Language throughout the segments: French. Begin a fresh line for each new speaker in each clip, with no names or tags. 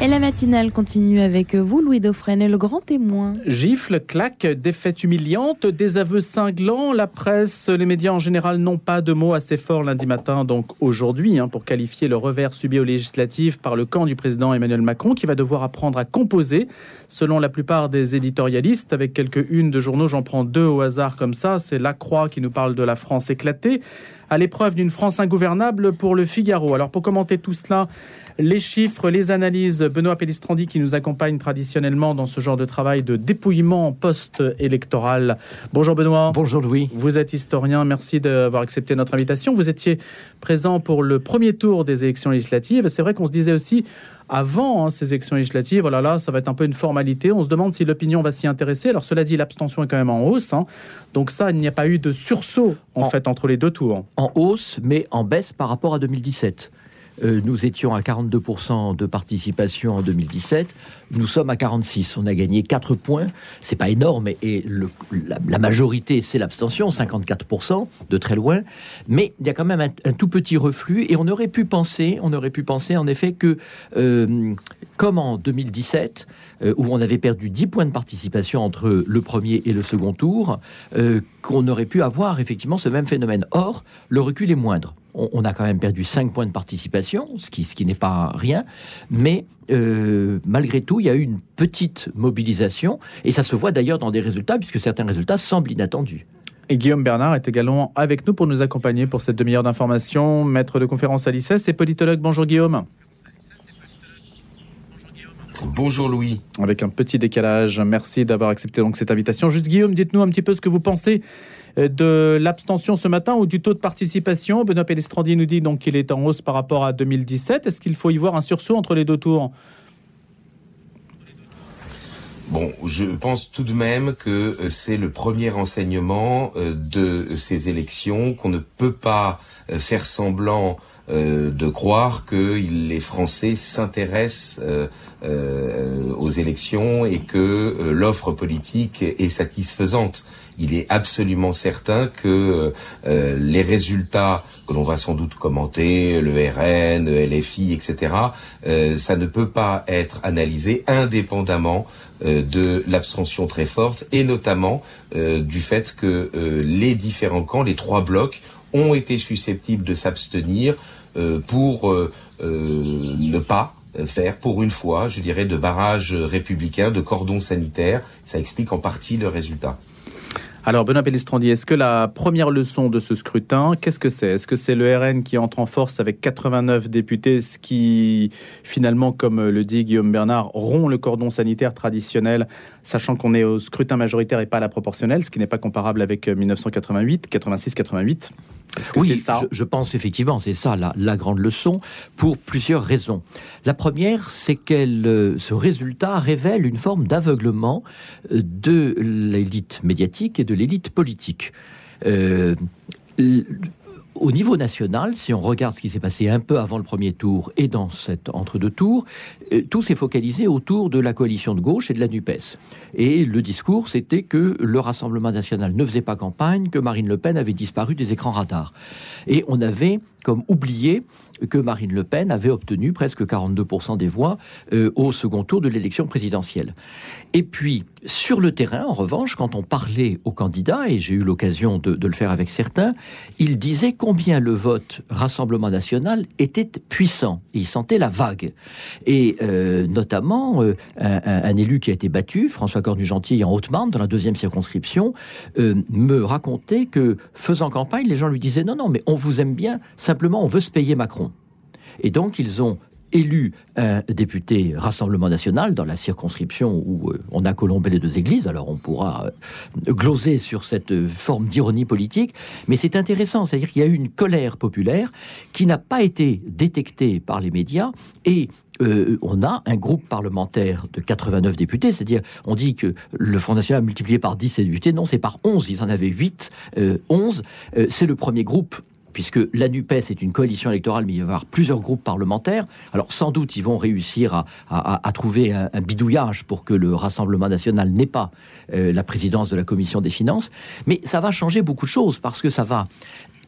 Et la matinale continue avec vous, Louis Dauphren, et le grand témoin.
Gifle, claque, défaite humiliante, désaveux cinglants. La presse, les médias en général n'ont pas de mots assez forts lundi matin, donc aujourd'hui, hein, pour qualifier le revers subi aux législatives par le camp du président Emmanuel Macron, qui va devoir apprendre à composer, selon la plupart des éditorialistes, avec quelques unes de journaux. J'en prends deux au hasard comme ça. C'est La Croix qui nous parle de la France éclatée à l'épreuve d'une France ingouvernable pour le Figaro. Alors pour commenter tout cela, les chiffres, les analyses. Benoît Pellistrandi qui nous accompagne traditionnellement dans ce genre de travail de dépouillement post-électoral. Bonjour Benoît.
Bonjour Louis.
Vous êtes historien, merci d'avoir accepté notre invitation. Vous étiez présent pour le premier tour des élections législatives. C'est vrai qu'on se disait aussi avant hein, ces élections législatives, voilà, là, ça va être un peu une formalité. On se demande si l'opinion va s'y intéresser. Alors, cela dit, l'abstention est quand même en hausse. Hein. Donc ça, il n'y a pas eu de sursaut, en fait, entre les deux tours.
En hausse, mais en baisse par rapport à 2017. Euh, nous étions à 42% de participation en 2017. Nous sommes à 46. On a gagné 4 points. C'est pas énorme et la, majorité, c'est l'abstention, 54% de très loin. Mais il y a quand même un, tout petit reflux et on aurait pu penser, on aurait pu penser en effet que, euh, comme en 2017, euh, où on avait perdu 10 points de participation entre le premier et le second tour, qu'on aurait pu avoir effectivement ce même phénomène. Or, le recul est moindre on, a quand même perdu 5 points de participation, ce qui, n'est pas rien, mais euh, malgré tout, il y a eu une petite mobilisation, et ça se voit d'ailleurs dans des résultats, puisque certains résultats semblent inattendus.
Et Guillaume Bernard est également avec nous pour nous accompagner pour cette demi-heure d'information, maître de conférence à l'ICES et politologue. Bonjour Guillaume.
Bonjour Louis.
Avec un petit décalage, merci d'avoir accepté donc cette invitation. Juste Guillaume, dites-nous un petit peu ce que vous pensez de l'abstention ce matin ou du taux de participation. Benoît Pellestrandi nous dit donc qu'il est en hausse par rapport à 2017. Est-ce qu'il faut y voir un sursaut entre les deux tours?
Bon, je pense tout de même que euh, c'est le premier enseignement euh, de ces élections qu'on ne peut pas faire semblant de croire que les Français s'intéressent aux élections et que l'offre politique est satisfaisante il est absolument certain que euh, les résultats que l'on va sans doute commenter, le RN, le LFI, etc., euh, ça ne peut pas être analysé indépendamment euh, de l'abstention très forte et notamment du fait que les différents camps, les trois blocs, ont été susceptibles de s'abstenir pour ne pas faire pour une fois, je dirais, de barrage républicain, de cordon sanitaire. Ça explique en partie le résultat.
Alors, Benoît Pellistrandi, est-ce que la première leçon de ce scrutin, qu'est-ce que c'est? Est-ce que c'est le RN qui entre en force avec 89 députés, ce qui, finalement, comme le dit Guillaume Bernard, rompt le cordon sanitaire traditionnel, sachant qu'on est au scrutin majoritaire et pas à la proportionnelle, ce qui n'est pas comparable avec 1988, 86-88
oui, ça? je, pense effectivement, c'est ça la, grande leçon, pour plusieurs raisons. La première, c'est que euh, ce résultat révèle une forme d'aveuglement euh, de l'élite médiatique et de l'élite politique. Euh, au niveau national, si on regarde ce qui s'est passé un peu avant le premier tour et dans cet entre-deux tours, euh, tout s'est focalisé autour de la coalition de gauche et de la NUPES. Et le discours, c'était que le Rassemblement national ne faisait pas campagne, que Marine Le Pen avait disparu des écrans radars. Et on avait comme oublié que Marine Le Pen avait obtenu presque 42% des voix euh, au second tour de l'élection présidentielle. Et puis, sur le terrain, en revanche, quand on parlait aux candidats, et j'ai eu l'occasion de, le faire avec certains, ils disaient combien le vote Rassemblement national était puissant. ils sentaient la vague. Et euh, notamment, euh, un, élu qui a été battu, François Cornu-Gentil, en Haute-Marne, dans la deuxième circonscription, me racontait que, faisant campagne, les gens lui disaient non, non, mais on vous aime bien, simplement on veut se payer Macron. Et donc, ils ont élu un député Rassemblement national dans la circonscription où euh, on a colombé les deux églises. Alors on pourra euh, gloser sur cette forme d'ironie politique, mais c'est intéressant, c'est-à-dire qu'il y a eu une colère populaire qui n'a pas été détectée par les médias. Et euh, on a un groupe parlementaire de 89 députés, c'est-à-dire on dit que le Front National a multiplié par 10 ses députés, non, c'est par 11, ils en avaient 8, 11, c'est le premier groupe puisque la NUPES est une coalition électorale, mais il va y avoir plusieurs groupes parlementaires. Alors sans doute, ils vont réussir à, trouver un, bidouillage pour que le Rassemblement national n'ait pas euh, la présidence de la Commission des finances. Mais ça va changer beaucoup de choses, parce que ça va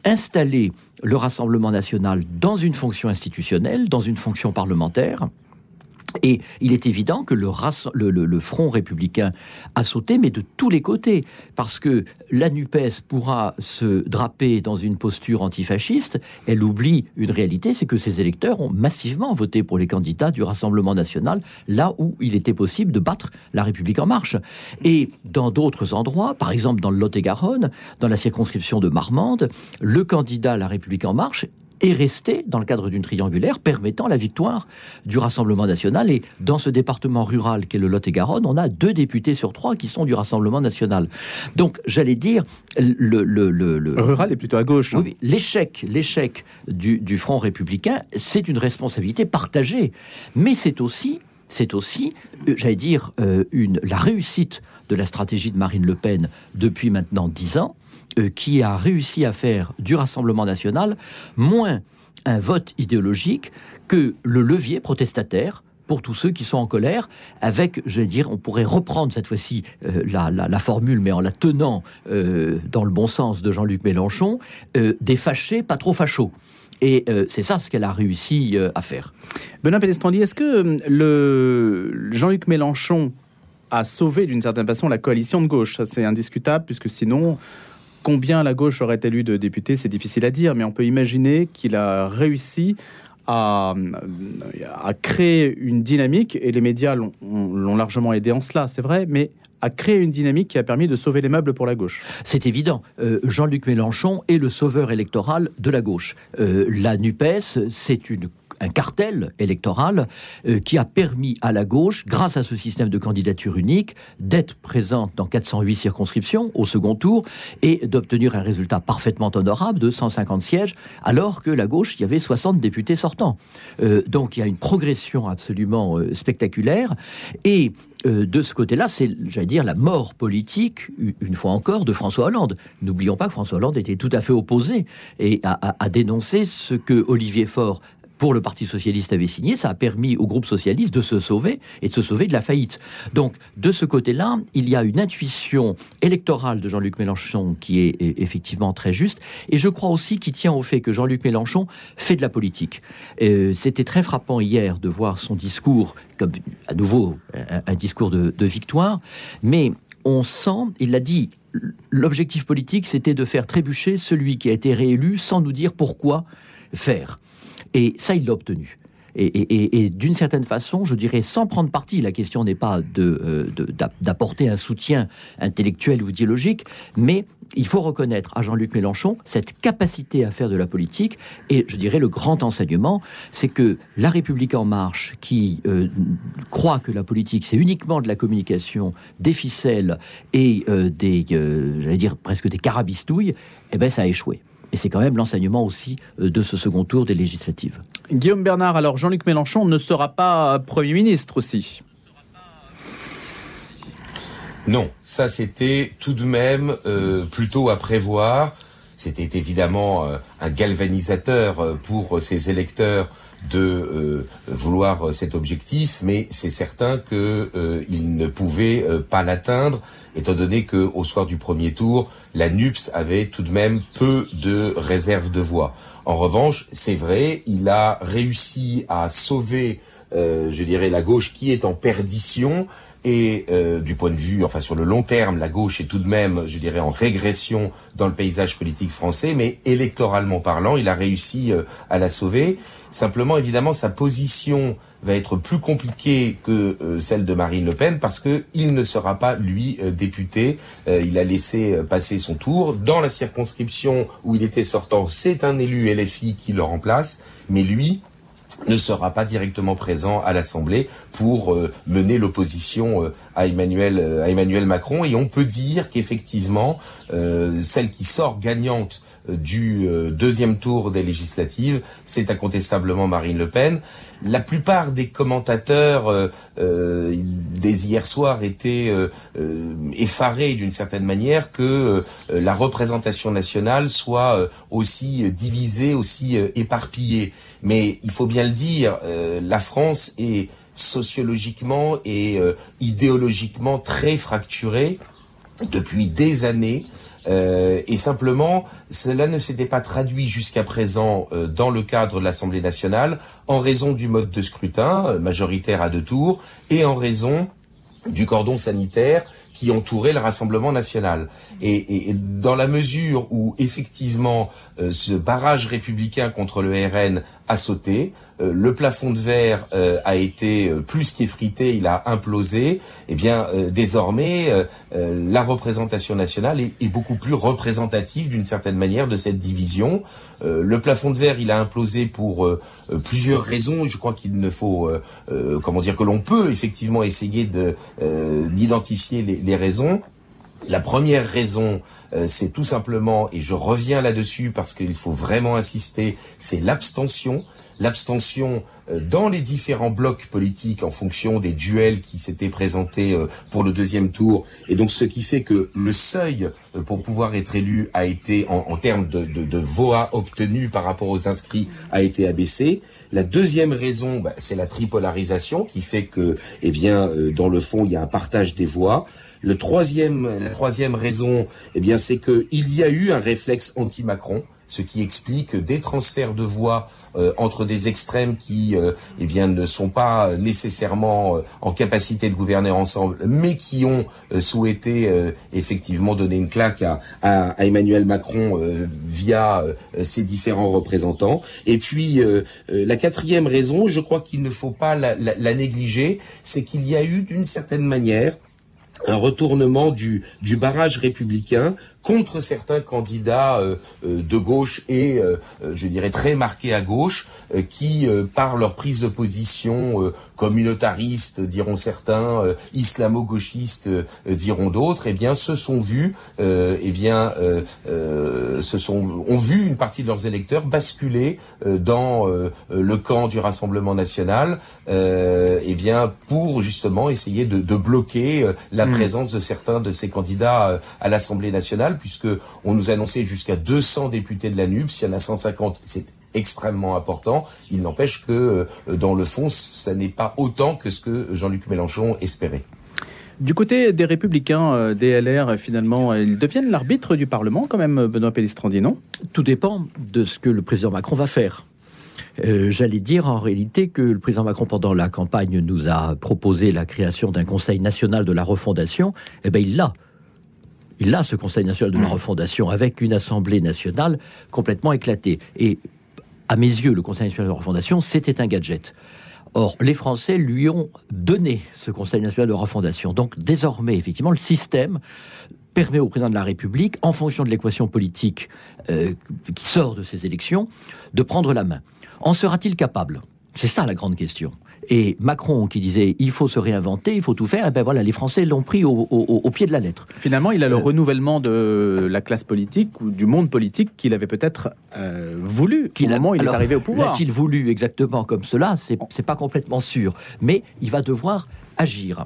installer le Rassemblement national dans une fonction institutionnelle, dans une fonction parlementaire. Et il est évident que le, Front républicain a sauté, mais de tous les côtés, parce que la NUPES pourra se draper dans une posture antifasciste, elle oublie une réalité, c'est que ses électeurs ont massivement voté pour les candidats du Rassemblement national, là où il était possible de battre la République en marche. Et dans d'autres endroits, par exemple dans le Lot-et-Garonne, dans la circonscription de Marmande, le candidat la République en marche est resté dans le cadre d'une triangulaire permettant la victoire du Rassemblement national. Et dans ce département rural qu'est le Lot-et-Garonne, on a deux députés sur trois qui sont du Rassemblement national. Donc, j'allais dire, le, le,
rural est plutôt à gauche.
Hein. Oui, l'échec, l'échec du, du Front républicain, c'est une responsabilité partagée, mais c'est aussi c'est aussi, euh, j'allais dire, euh, une, la réussite de la stratégie de Marine Le Pen depuis maintenant dix ans, qui a réussi à faire du Rassemblement national moins un vote idéologique que le levier protestataire pour tous ceux qui sont en colère, avec, je vais dire, on pourrait reprendre cette fois-ci euh, la, formule, mais en la tenant euh, dans le bon sens de Jean-Luc Mélenchon, des fâchés, pas trop fachos. Et c'est ça ce qu'elle a réussi à faire.
Benoît Pélestrandi, est-ce que le Jean-Luc Mélenchon a sauvé d'une certaine façon la coalition de gauche? C'est indiscutable, puisque sinon, Combien la gauche aurait élu de députés, c'est difficile à dire, mais on peut imaginer qu'il a réussi à, créer une dynamique, et les médias l'ont largement aidé en cela, c'est vrai, mais à créer une dynamique qui a permis de sauver les meubles pour la gauche.
C'est évident. Euh, Jean-Luc Mélenchon est le sauveur électoral de la gauche. Euh, la NUPES, c'est une un cartel électoral euh, qui a permis à la gauche, grâce à ce système de candidature unique, d'être présente dans 408 circonscriptions au second tour et d'obtenir un résultat parfaitement honorable de 150 sièges, alors que la gauche, il y avait 60 députés sortants. Euh, donc il y a une progression absolument euh, spectaculaire. Et de ce côté-là, c'est, j'allais dire, la mort politique, une fois encore, de François Hollande. N'oublions pas que François Hollande était tout à fait opposé et a, a dénoncé ce que Olivier Faure pour le Parti socialiste avait signé, ça a permis au groupe socialiste de se sauver et de se sauver de la faillite. Donc, de ce côté-là, il y a une intuition électorale de Jean-Luc Mélenchon qui est effectivement très juste, et je crois aussi qu'il tient au fait que Jean-Luc Mélenchon fait de la politique. Euh, c'était très frappant hier de voir son discours comme à nouveau un, discours de, de victoire, mais on sent, il l'a dit, l'objectif politique, c'était de faire trébucher celui qui a été réélu sans nous dire pourquoi faire. Et ça, il l'a obtenu. Et, d'une certaine façon, je dirais, sans prendre parti, la question n'est pas euh, d'apporter un soutien intellectuel ou idéologique, mais il faut reconnaître à Jean-Luc Mélenchon cette capacité à faire de la politique. Et je dirais, le grand enseignement, c'est que la République en marche, qui euh, croit que la politique, c'est uniquement de la communication, des ficelles et euh, des, j'allais dire, presque des carabistouilles, eh ben, ça a échoué. Et c'est quand même l'enseignement aussi euh, de ce second tour des législatives.
Guillaume Bernard, alors Jean-Luc Mélenchon ne sera pas Premier ministre aussi?
Non, ça c'était tout de même euh, plutôt à prévoir. C'était évidemment euh, un galvanisateur pour ses électeurs de euh, vouloir cet objectif, mais c'est certain que euh, il ne pouvait euh, pas l'atteindre, étant donné que au soir du premier tour, la NUPS avait tout de même peu de réserves de voix. En revanche, c'est vrai, il a réussi à sauver, je dirais, la gauche qui est en perdition et euh, du point de vue, enfin sur le long terme, la gauche est tout de même, je dirais, en régression dans le paysage politique français, mais électoralement parlant, il a réussi euh, à la sauver. Simplement, évidemment, sa position va être plus compliquée que euh, celle de Marine Le Pen parce que il ne sera pas lui député. il a laissé passer son tour dans la circonscription où il était sortant. C'est un élu LFI qui le remplace, mais lui, ne sera pas directement présent à l'Assemblée pour euh, mener l'opposition euh, euh, à Emmanuel Macron. Et on peut dire qu'effectivement celle qui sort gagnante du deuxième tour des législatives, c'est incontestablement Marine Le Pen. La plupart des commentateurs des hier soir étaient effarés d'une certaine manière que la représentation nationale soit aussi divisée, aussi éparpillée. Mais il faut bien le dire, euh, la France est sociologiquement et euh, idéologiquement très fracturée depuis des années. Et simplement, cela ne s'était pas traduit jusqu'à présent dans le cadre de l'Assemblée nationale en raison du mode de scrutin majoritaire à deux tours et en raison du cordon sanitaire qui entourait le Rassemblement national. Et, dans la mesure où effectivement euh, ce barrage républicain contre le RN a sauté, euh, le plafond de verre euh, a été plus qu'effrité, il a implosé. Eh bien, désormais, la représentation nationale est, beaucoup plus représentative d'une certaine manière de cette division. le plafond de verre, il a implosé pour plusieurs raisons. Je crois qu'il ne faut, comment dire, que l'on peut effectivement essayer de d'identifier les, raisons. La première raison, euh, c'est tout simplement, et je reviens là-dessus parce qu'il faut vraiment insister, c'est l'abstention. L'abstention euh, dans les différents blocs politiques en fonction des duels qui s'étaient présentés euh, pour le deuxième tour. Et donc ce qui fait que le seuil pour pouvoir être élu a été, en, termes de, de, voix obtenues par rapport aux inscrits, a été abaissé. La deuxième raison, bah, c'est la tripolarisation qui fait que, eh bien, dans le fond, il y a un partage des voix. Le troisième, la troisième raison, eh bien, c'est qu'il y a eu un réflexe anti-Macron ce qui explique des transferts de voix euh, entre des extrêmes qui euh, eh bien ne sont pas nécessairement euh, en capacité de gouverner ensemble, mais qui ont souhaité effectivement donner une claque à, Emmanuel Macron via ses différents représentants. Et puis la quatrième raison, je crois qu'il ne faut pas la négliger, c'est qu'il y a eu d'une certaine manière un retournement du, du barrage républicain contre certains candidats euh, euh, de gauche et, euh, je dirais, très marqués à gauche, qui, par leur prise de position communautariste, diront certains, islamo-gauchistes, diront d'autres, eh bien, se sont vus, eh bien, se sont, ont vu une partie de leurs électeurs basculer dans le camp du Rassemblement national, eh bien, pour justement essayer de, de bloquer la hmm. présence de certains de ces candidats à l'Assemblée nationale puisque on nous annonçait jusqu'à 200 députés de la NUP. S'il y en a 150, c'est extrêmement important. Il n'empêche que, euh, dans le fond, ça n'est pas autant que ce que Jean-Luc Mélenchon espérait.
Du côté des Républicains, euh, des LR, finalement, ils deviennent l'arbitre du Parlement, quand même, Benoît Pellistrandi, non?
Tout dépend de ce que le président Macron va faire. Euh, j'allais dire en réalité que le président Macron, pendant la campagne, nous a proposé la création d'un Conseil national de la refondation. Eh bien, il l'a il a ce Conseil national de la refondation avec une Assemblée nationale complètement éclatée. Et à mes yeux, le Conseil national de la refondation, c'était un gadget. Or, les Français lui ont donné ce Conseil national de refondation. Donc, désormais, effectivement, le système permet au président de la République, en fonction de l'équation politique euh, qui sort de ces élections, de prendre la main. En sera-t-il capable? C'est ça la grande question. Et Macron qui disait il faut se réinventer, il faut tout faire, et eh ben voilà, les Français l'ont pris au, pied de la lettre.
Finalement, il a le euh, renouvellement de la classe politique ou du monde politique qu'il avait peut-être euh, voulu au moment où il est arrivé au pouvoir.
L'a-t-il voulu exactement comme cela? C'est pas complètement sûr, mais il va devoir agir.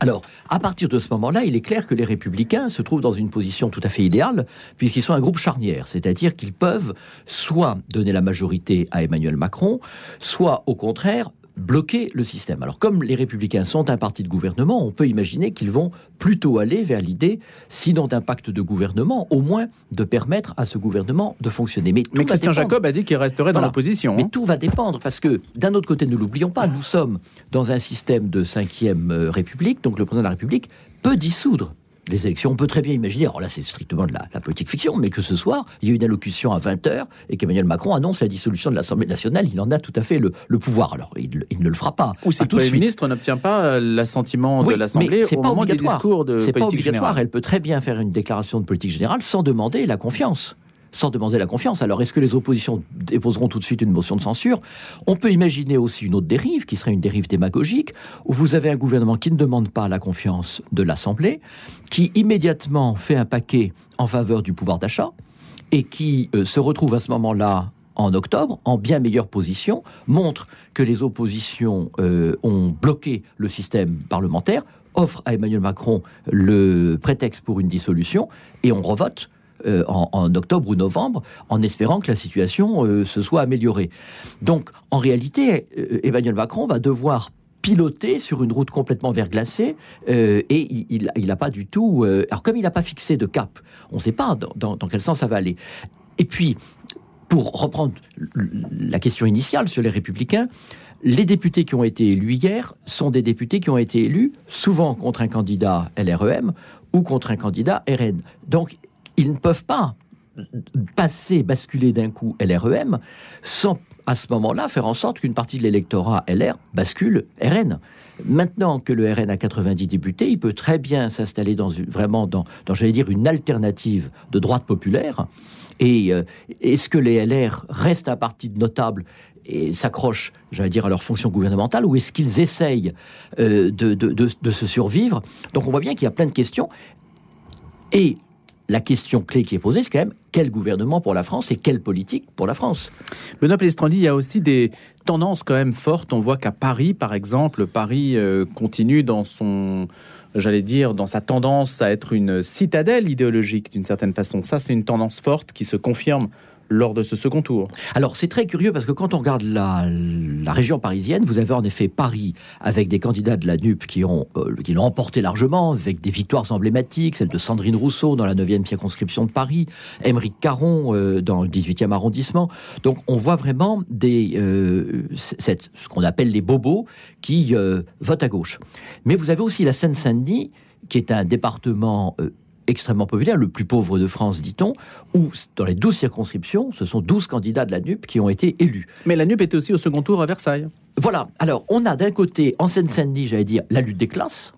Alors, à partir de ce moment-là, il est clair que les républicains se trouvent dans une position tout à fait idéale, puisqu'ils sont un groupe charnière, c'est-à-dire qu'ils peuvent soit donner la majorité à Emmanuel Macron, soit au contraire bloquer le système. Alors comme les républicains sont un parti de gouvernement, on peut imaginer qu'ils vont plutôt aller vers l'idée, sinon d'un pacte de gouvernement, au moins de permettre à ce gouvernement de fonctionner.
Mais, Christian Jacob a dit qu'il resterait dans l'opposition.
Mais hein. tout va dépendre, parce que d'un autre côté, ne l'oublions pas, nous sommes dans un système de cinquième euh, république, donc le président de la République peut dissoudre les élections. On peut très bien imaginer, alors là c'est strictement de la, politique fiction, mais que ce soir, il y a une allocution à 20h et qu'Emmanuel Macron annonce la dissolution de l'Assemblée nationale, il en a tout à fait le, pouvoir. Alors il, ne le fera pas.
Ou si le Premier ministre n'obtient pas euh, l'assentiment de l'Assemblée au moment des discours de politique pas obligatoire.
Elle peut très bien faire une déclaration de politique générale sans demander la confiance sans demander la confiance. Alors, est-ce que les oppositions déposeront tout de suite une motion de censure? On peut imaginer aussi une autre dérive, qui serait une dérive démagogique, où vous avez un gouvernement qui ne demande pas la confiance de l'Assemblée, qui immédiatement fait un paquet en faveur du pouvoir d'achat, et qui euh, se retrouve à ce moment-là en octobre en bien meilleure position, montre que les oppositions euh, ont bloqué le système parlementaire, offre à Emmanuel Macron le prétexte pour une dissolution, et on revote euh, en, octobre ou novembre, en espérant que la situation euh, se soit améliorée. Donc, en réalité, euh, Emmanuel Macron va devoir piloté sur une route complètement verglacée euh, et il n'a pas du tout. Alors comme il n'a pas fixé de cap, on ne sait pas dans, quel sens ça va aller. Et puis, pour reprendre la question initiale sur les républicains, les députés qui ont été élus hier sont des députés qui ont été élus souvent contre un candidat LREM ou contre un candidat RN. Donc, ils ne peuvent pas passer, basculer d'un coup LREM sans à ce moment-là faire en sorte qu'une partie de l'électorat LR bascule RN. Maintenant que le RN a 90 députés, il peut très bien s'installer dans vraiment dans, j'allais dire une alternative de droite populaire. Et euh, est-ce que les LR restent un parti notable et s'accrochent, j'allais dire, à leur fonction gouvernementale, ou est-ce qu'ils essayent euh, de, de, se survivre? Donc on voit bien qu'il y a plein de questions. Et la question clé qui est posée, c'est quand même quel gouvernement pour la France et quelle politique pour la France?
Benoît Pelestrandi, il y a aussi des tendances quand même fortes. On voit qu'à Paris, par exemple, Paris euh, continue dans son, j'allais dire, dans sa tendance à être une citadelle idéologique d'une certaine façon. Ça, c'est une tendance forte qui se confirme lors de ce second tour.
Alors c'est très curieux parce que quand on regarde la, région parisienne, vous avez en effet Paris avec des candidats de la NUP qui ont euh, qui l'ont emporté largement avec des victoires emblématiques, celle de Sandrine Rousseau dans la 9e circonscription de Paris, Émeric Caron euh, dans le 18e arrondissement. Donc on voit vraiment des euh, ce qu'on appelle les bobos qui votent à gauche. Mais vous avez aussi la Seine-Saint-Denis qui est un département extrêmement populaire, le plus pauvre de France, dit-on, où dans les 12 circonscriptions, ce sont 12 candidats de la NUP qui ont été élus.
Mais la NUP était aussi au second tour à Versailles.
Voilà, alors on a d'un côté, en Seine-Saint-Denis, j'allais dire, la lutte des classes,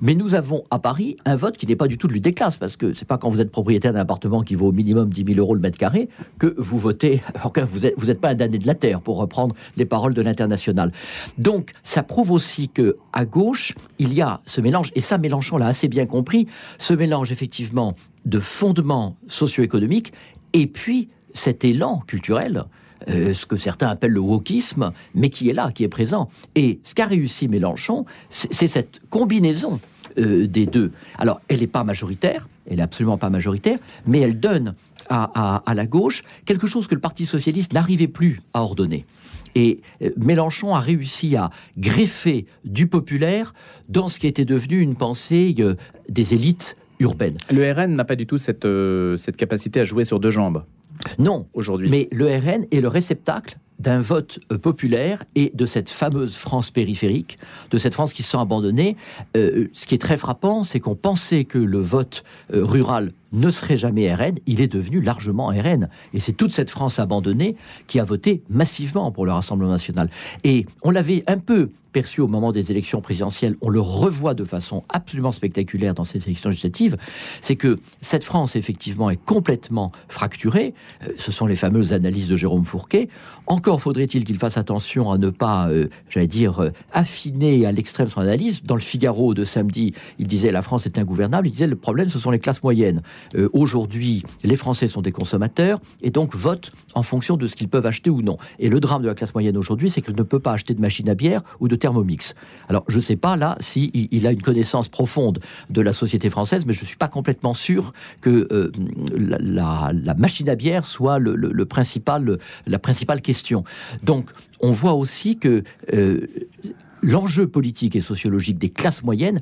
mais nous avons à Paris un vote qui n'est pas du tout de lutte des classes, parce que c'est pas quand vous êtes propriétaire d'un appartement qui vaut au minimum 10 000 euros le mètre carré que vous votez, vous n'êtes vous êtes pas un damné de la terre, pour reprendre les paroles de l'international. Donc, ça prouve aussi que à gauche, il y a ce mélange, et ça, Mélenchon l'a assez bien compris, ce mélange effectivement de fondements socio-économiques et puis cet élan culturel euh, ce que certains appellent le wokisme, mais qui est là, qui est présent. Et ce qu'a réussi Mélenchon, c'est cette combinaison euh, des deux. Alors, elle n'est pas majoritaire, elle n'est absolument pas majoritaire, mais elle donne à, la gauche quelque chose que le Parti socialiste n'arrivait plus à ordonner. Et euh, Mélenchon a réussi à greffer du populaire dans ce qui était devenu une pensée des élites urbaines.
Le RN n'a pas du tout cette, cette capacité à jouer sur deux jambes.
Non, aujourd'hui. Mais le RN est le réceptacle d'un vote euh, populaire et de cette fameuse France périphérique, de cette France qui se sent abandonnée. Euh, ce qui est très frappant, c'est qu'on pensait que le vote euh, rural ne serait jamais RN, il est devenu largement RN. Et c'est toute cette France abandonnée qui a voté massivement pour le Rassemblement national. Et on l'avait un peu perçu au moment des élections présidentielles, on le revoit de façon absolument spectaculaire dans ces élections législatives, c'est que cette France, effectivement, est complètement fracturée. Euh, ce sont les fameuses analyses de Jérôme Fourquet. Encore faudrait-il qu'il fasse attention à ne pas, euh, j'allais dire, euh, affiner à l'extrême son analyse. Dans le Figaro de samedi, il disait la France est ingouvernable. Il disait le problème, ce sont les classes moyennes. Aujourd'hui, les Français sont des consommateurs et donc votent en fonction de ce qu'ils peuvent acheter ou non. Et le drame de la classe moyenne aujourd'hui, c'est qu'elle ne peut pas acheter de machine à bière ou de Thermomix. Alors, je ne sais pas là s'il si il a une connaissance profonde de la société française, mais je ne suis pas complètement sûr que euh, la, machine à bière soit le, principal, la principale question. Donc, on voit aussi que euh, l'enjeu politique et sociologique des classes moyennes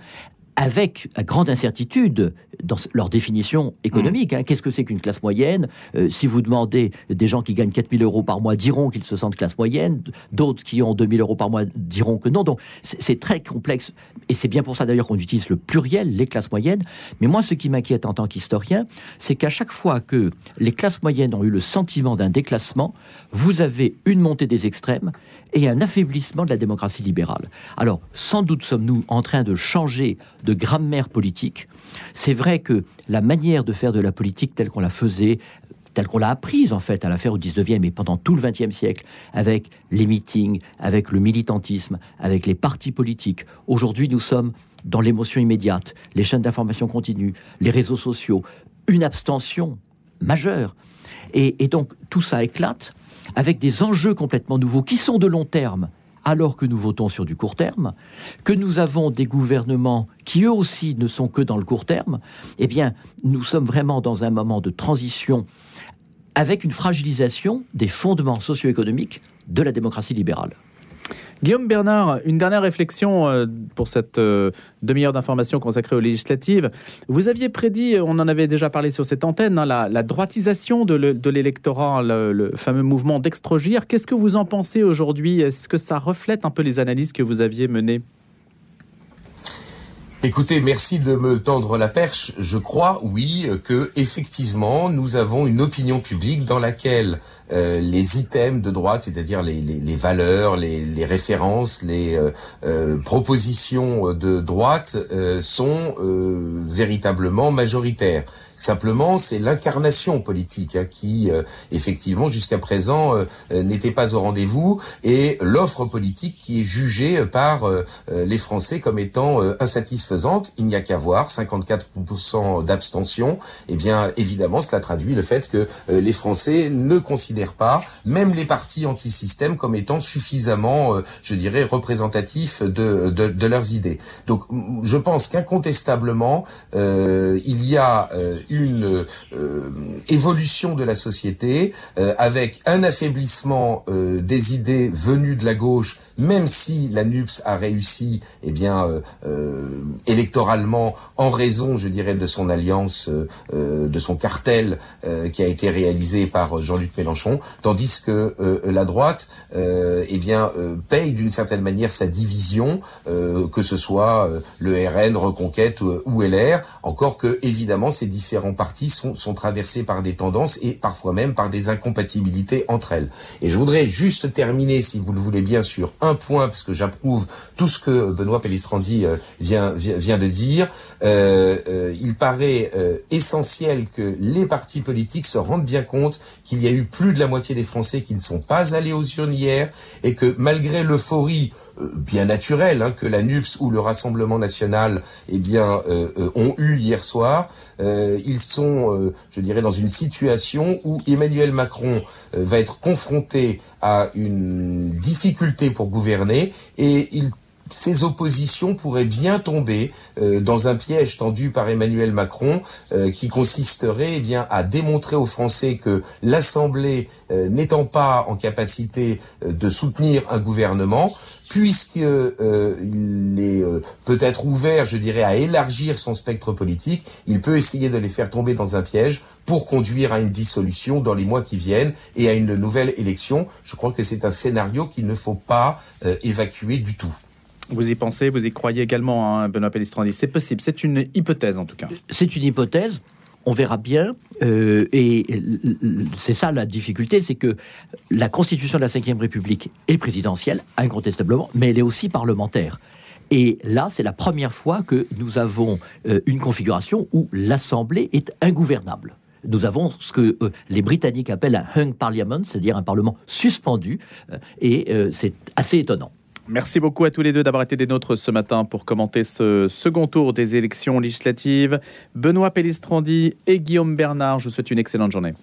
avec grande incertitude dans leur définition économique. Hein. Qu'est-ce que c'est qu'une classe moyenne? Euh, Si vous demandez des gens qui gagnent 4000 euros par mois diront qu'ils se sentent classe moyenne, d'autres qui ont 2000 euros par mois diront que non. Donc c'est très complexe et c'est bien pour ça d'ailleurs qu'on utilise le pluriel, les classes moyennes. Mais moi, ce qui m'inquiète en tant qu'historien, c'est qu'à chaque fois que les classes moyennes ont eu le sentiment d'un déclassement, vous avez une montée des extrêmes et un affaiblissement de la démocratie libérale. Alors, sans doute sommes-nous en train de changer de grammaire politique. C'est vrai que la manière de faire de la politique telle qu'on la faisait, telle qu'on l'a apprise en fait à la faire au 19e et pendant tout le 20e siècle, avec les meetings, avec le militantisme, avec les partis politiques. Aujourd'hui, nous sommes dans l'émotion immédiate, les chaînes d'information continue, les réseaux sociaux, une abstention majeure. et donc tout ça éclate avec des enjeux complètement nouveaux qui sont de long terme alors que nous votons sur du court terme, que nous avons des gouvernements qui eux aussi ne sont que dans le court terme, eh bien, nous sommes vraiment dans un moment de transition avec une fragilisation des fondements socio-économiques de la démocratie libérale.
Guillaume Bernard, une dernière réflexion euh, pour cette euh, demi-heure d'information consacrée aux législatives. Vous aviez prédit, on en avait déjà parlé sur cette antenne, hein, la, droitisation de l'électorat, le, fameux mouvement d'extrogir. Qu'est-ce que vous en pensez aujourd'hui? Est-ce que ça reflète un peu les analyses que vous aviez menées?
Écoutez, merci de me tendre la perche. Je crois, oui, que effectivement, nous avons une opinion publique dans laquelle euh, les items de droite, c'est-à-dire les, valeurs, les, références, les euh, euh, propositions de droite sont véritablement majoritaires. Simplement, c'est l'incarnation politique hein, qui, effectivement, jusqu'à présent, n'était pas au rendez-vous, et l'offre politique qui est jugée par les Français comme étant insatisfaisante. Il n'y a qu'à voir, 54% d'abstention. Eh bien, évidemment, cela traduit le fait que les Français ne considèrent pas, même les partis anti-système, comme étant suffisamment, je dirais, représentatifs de, leurs idées. Donc, je pense qu'incontestablement, il y a une euh, évolution de la société euh, avec un affaiblissement euh, des idées venues de la gauche, même si la NUPS a réussi, eh bien, électoralement, en raison, je dirais, de son alliance, de son cartel qui a été réalisé par Jean-Luc Mélenchon, tandis que la droite, eh bien, paye d'une certaine manière sa division, que ce soit le RN, Reconquête ou LR, encore que évidemment ces différents partis sont, traversés par des tendances et parfois même par des incompatibilités entre elles. Et je voudrais juste terminer, si vous le voulez bien, sur un point, parce que j'approuve tout ce que Benoît Pellistrandi euh, vient, vient, de dire. Euh, euh, il paraît essentiel que les partis politiques se rendent bien compte qu'il y a eu plus de la moitié des Français qui ne sont pas allés aux urnes hier et que malgré l'euphorie bien naturelle hein, que la NUPS ou le Rassemblement national eh bien, ont eu hier soir, ils sont, euh, je dirais, dans une situation où Emmanuel Macron euh, va être confronté à une difficulté pour gouverner et il ces oppositions pourraient bien tomber euh, dans un piège tendu par Emmanuel Macron qui consisterait eh bien à démontrer aux Français que l'Assemblée n'étant pas en capacité de soutenir un gouvernement puisqu'il euh, est euh, peut-être ouvert, je dirais, à élargir son spectre politique, il peut essayer de les faire tomber dans un piège pour conduire à une dissolution dans les mois qui viennent et à une nouvelle élection. Je crois que c'est un scénario qu'il ne faut pas euh, évacuer du tout.
Vous y pensez, vous y croyez également, hein, Benoît Pellistrandi. C'est possible, c'est une hypothèse en tout cas.
C'est une hypothèse on verra bien. Euh, et c'est ça la difficulté, c'est que la constitution de la Ve République est présidentielle, incontestablement, mais elle est aussi parlementaire. Et là, c'est la première fois que nous avons euh, une configuration où l'Assemblée est ingouvernable. Nous avons ce que euh, les Britanniques appellent un hung parliament, c'est-à-dire un parlement suspendu, et c'est assez étonnant.
Merci beaucoup à tous les deux d'avoir été des nôtres ce matin pour commenter ce second tour des élections législatives. Benoît Pellistrandi et Guillaume Bernard, je vous souhaite une excellente journée.